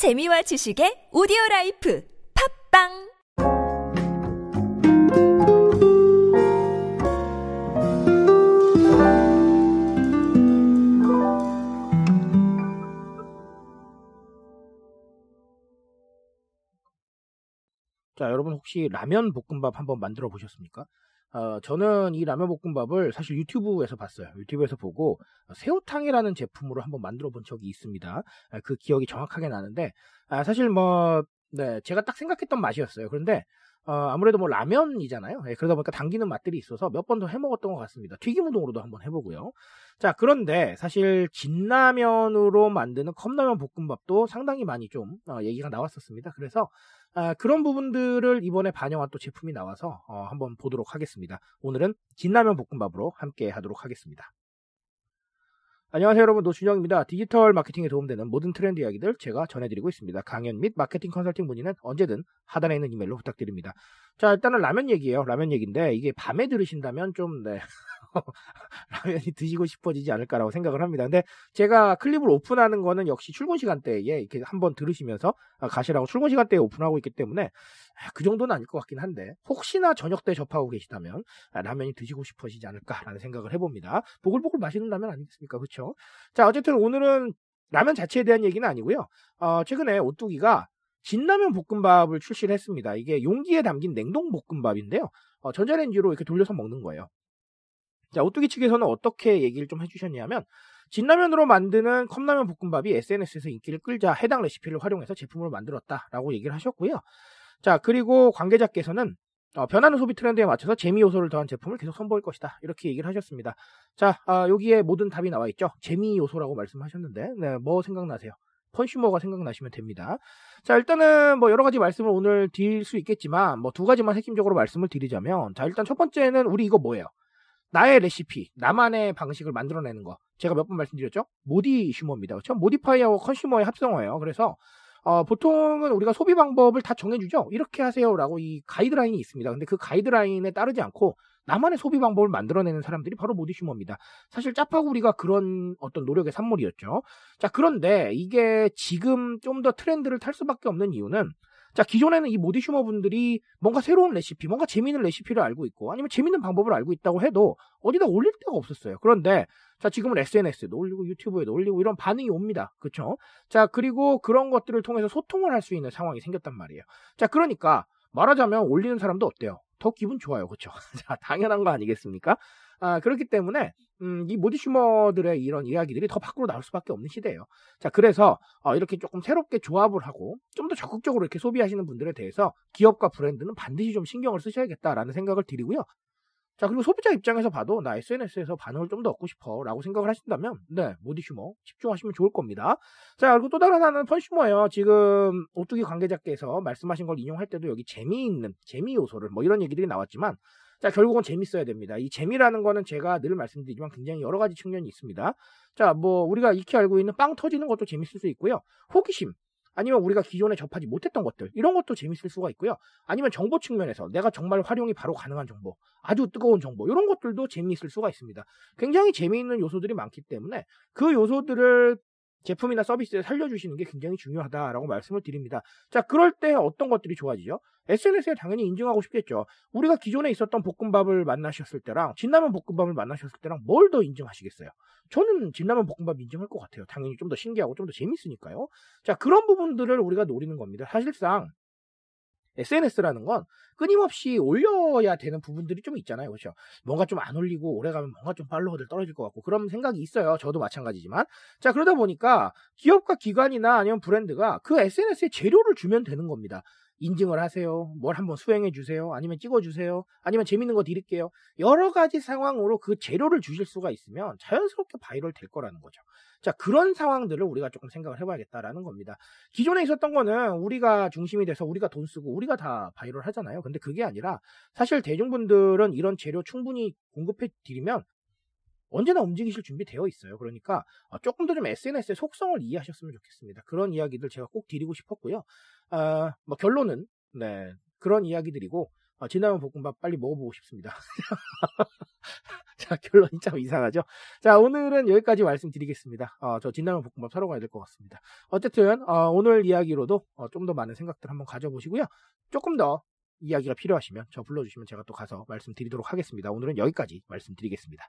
재미와 지식의 오디오 라이프 팟빵 자, 여러분 혹시 라면 볶음밥 한번 만들어 보셨습니까? 어, 저는 이 라면 볶음밥을 사실 유튜브에서 봤어요. 유튜브에서 보고 어, 새우탕이라는 제품으로 한번 만들어 본 적이 있습니다. 아, 그 기억이 정확하게 나는데 아, 사실 뭐 네, 제가 딱 생각했던 맛이었어요. 그런데 어, 아무래도 뭐 라면이잖아요. 예, 그러다 보니까 당기는 맛들이 있어서 몇 번 더 해먹었던 것 같습니다. 튀김 우동으로도 한번 해보고요. 자, 그런데 사실 진라면으로 만드는 컵라면 볶음밥도 상당히 많이 좀 어, 얘기가 나왔었습니다. 그래서 아, 그런 부분들을 이번에 반영한 또 제품이 나와서 어, 한번 보도록 하겠습니다. 오늘은 진라면 볶음밥으로 함께 하도록 하겠습니다. 안녕하세요 여러분 노준영입니다. 디지털 마케팅에 도움되는 모든 트렌드 이야기들 제가 전해드리고 있습니다. 강연 및 마케팅 컨설팅 문의는 언제든 하단에 있는 이메일로 부탁드립니다. 자 일단은 라면 얘기예요. 라면 얘기인데 이게 밤에 들으신다면 좀 네. 라면이 드시고 싶어지지 않을까라고 생각을 합니다. 근데 제가 클립을 오픈하는 거는 역시 출근 시간대에 이렇게 한번 들으시면서 가시라고 출근 시간대에 오픈하고 있기 때문에 아, 그 정도는 아닐 것 같긴 한데 혹시나 저녁 때 접하고 계시다면 아, 라면이 드시고 싶어지지 않을까라는 생각을 해봅니다. 보글보글 맛있는 라면 아니겠습니까? 그렇죠? 자 어쨌든 오늘은 라면 자체에 대한 얘기는 아니고요. 어, 최근에 오뚜기가 진라면 볶음밥을 출시를 했습니다. 이게 용기에 담긴 냉동 볶음밥인데요. 어, 전자레인지로 이렇게 돌려서 먹는 거예요. 자, 오뚜기 측에서는 어떻게 얘기를 좀 해주셨냐면, 진라면으로 만드는 컵라면 볶음밥이 SNS에서 인기를 끌자 해당 레시피를 활용해서 제품을 만들었다라고 얘기를 하셨고요. 자, 그리고 관계자께서는 어, 변하는 소비 트렌드에 맞춰서 재미 요소를 더한 제품을 계속 선보일 것이다. 이렇게 얘기를 하셨습니다. 자, 아, 여기에 모든 답이 나와 있죠. 재미 요소라고 말씀하셨는데, 네, 뭐 생각나세요? 펀슈머가 생각나시면 됩니다. 자, 일단은 뭐 여러 가지 말씀을 오늘 드릴 수 있겠지만, 뭐 두 가지만 핵심적으로 말씀을 드리자면, 자, 일단 첫 번째는 우리 이거 뭐예요? 나의 레시피, 나만의 방식을 만들어내는 거. 제가 몇 번 말씀드렸죠? 모디슈머입니다. 그렇죠? modify와 consumer의 합성어예요. 그래서 어, 보통은 우리가 소비 방법을 다 정해주죠. 이렇게 하세요라고 이 가이드라인이 있습니다. 근데 그 가이드라인에 따르지 않고 나만의 소비 방법을 만들어내는 사람들이 바로 모디슈머입니다. 사실 짜파구리가 그런 어떤 노력의 산물이었죠. 자, 그런데 이게 지금 좀 더 트렌드를 탈 수밖에 없는 이유는 자, 기존에는 이 모디슈머 분들이 뭔가 새로운 레시피, 뭔가 재미있는 레시피를 알고 있고 아니면 재미있는 방법을 알고 있다고 해도 어디다 올릴 데가 없었어요. 그런데 자, 지금은 SNS에도 올리고 유튜브에도 올리고 이런 반응이 옵니다. 그렇죠? 자, 그리고 그런 것들을 통해서 소통을 할 수 있는 상황이 생겼단 말이에요. 자, 그러니까 말하자면 올리는 사람도 어때요? 더 기분 좋아요. 그렇죠? 자, 당연한 거 아니겠습니까? 아, 그렇기 때문에 음, 이 모디슈머들의 이런 이야기들이 더 밖으로 나올 수밖에 없는 시대예요. 자, 그래서 어, 이렇게 조금 새롭게 조합을 하고 좀 더 적극적으로 이렇게 소비하시는 분들에 대해서 기업과 브랜드는 반드시 좀 신경을 쓰셔야겠다라는 생각을 드리고요. 자, 그리고 소비자 입장에서 봐도 나 SNS에서 반응을 좀 더 얻고 싶어 라고 생각을 하신다면, 네, 모디슈머 집중하시면 좋을 겁니다. 자, 그리고 또 다른 하나는 펀슈머예요. 지금 오뚜기 관계자께서 말씀하신 걸 인용할 때도 여기 재미있는, 재미 요소를 뭐 이런 얘기들이 나왔지만, 자, 결국은 재밌어야 됩니다. 이 재미라는 거는 제가 늘 말씀드리지만 굉장히 여러 가지 측면이 있습니다. 자, 뭐, 우리가 익히 알고 있는 빵 터지는 것도 재밌을 수 있고요. 호기심. 아니면 우리가 기존에 접하지 못했던 것들. 이런 것도 재밌을 수가 있고요. 아니면 정보 측면에서 내가 정말 활용이 바로 가능한 정보. 아주 뜨거운 정보. 이런 것들도 재미있을 수가 있습니다. 굉장히 재미있는 요소들이 많기 때문에 그 요소들을 제품이나 서비스에 살려주시는 게 굉장히 중요하다라고 말씀을 드립니다. 자, 그럴 때 어떤 것들이 좋아지죠? SNS에 당연히 인증하고 싶겠죠. 우리가 기존에 있었던 볶음밥을 만나셨을 때랑 진라면 볶음밥을 만나셨을 때랑 뭘 더 인증하시겠어요? 저는 진라면 볶음밥 인증할 것 같아요. 당연히 좀 더 신기하고 좀 더 재밌으니까요. 자, 그런 부분들을 우리가 노리는 겁니다. 사실상 SNS라는 건 끊임없이 올려야 되는 부분들이 좀 있잖아요. 그렇죠? 뭔가 좀 안 올리고 오래가면 뭔가 좀 팔로워들 떨어질 것 같고 그런 생각이 있어요. 저도 마찬가지지만. 자, 그러다 보니까 기업과 기관이나 아니면 브랜드가 그 SNS에 재료를 주면 되는 겁니다. 인증을 하세요. 뭘 한번 수행해 주세요. 아니면 찍어 주세요. 아니면 재밌는 거 드릴게요. 여러 가지 상황으로 그 재료를 주실 수가 있으면 자연스럽게 바이럴 될 거라는 거죠. 자, 그런 상황들을 우리가 조금 생각을 해봐야겠다라는 겁니다. 기존에 있었던 거는 우리가 중심이 돼서 우리가 돈 쓰고 우리가 다 바이럴 하잖아요. 근데 그게 아니라 사실 대중분들은 이런 재료 충분히 공급해 드리면 언제나 움직이실 준비 되어 있어요. 그러니까 어, 조금 더 좀 SNS의 속성을 이해하셨으면 좋겠습니다. 그런 이야기들 제가 꼭 드리고 싶었고요. 어, 뭐 결론은 네 그런 이야기들이고 어, 진라면 볶음밥 빨리 먹어보고 싶습니다. 자, 결론이 참 이상하죠? 자, 오늘은 여기까지 말씀드리겠습니다. 어, 저 진라면 볶음밥 사러 가야 될 것 같습니다. 어쨌든, 어, 오늘 이야기로도 어, 좀더 많은 생각들 한번 가져보시고요. 조금 더 이야기가 필요하시면 저 불러주시면 제가 또 가서 말씀드리도록 하겠습니다. 오늘은 여기까지 말씀드리겠습니다.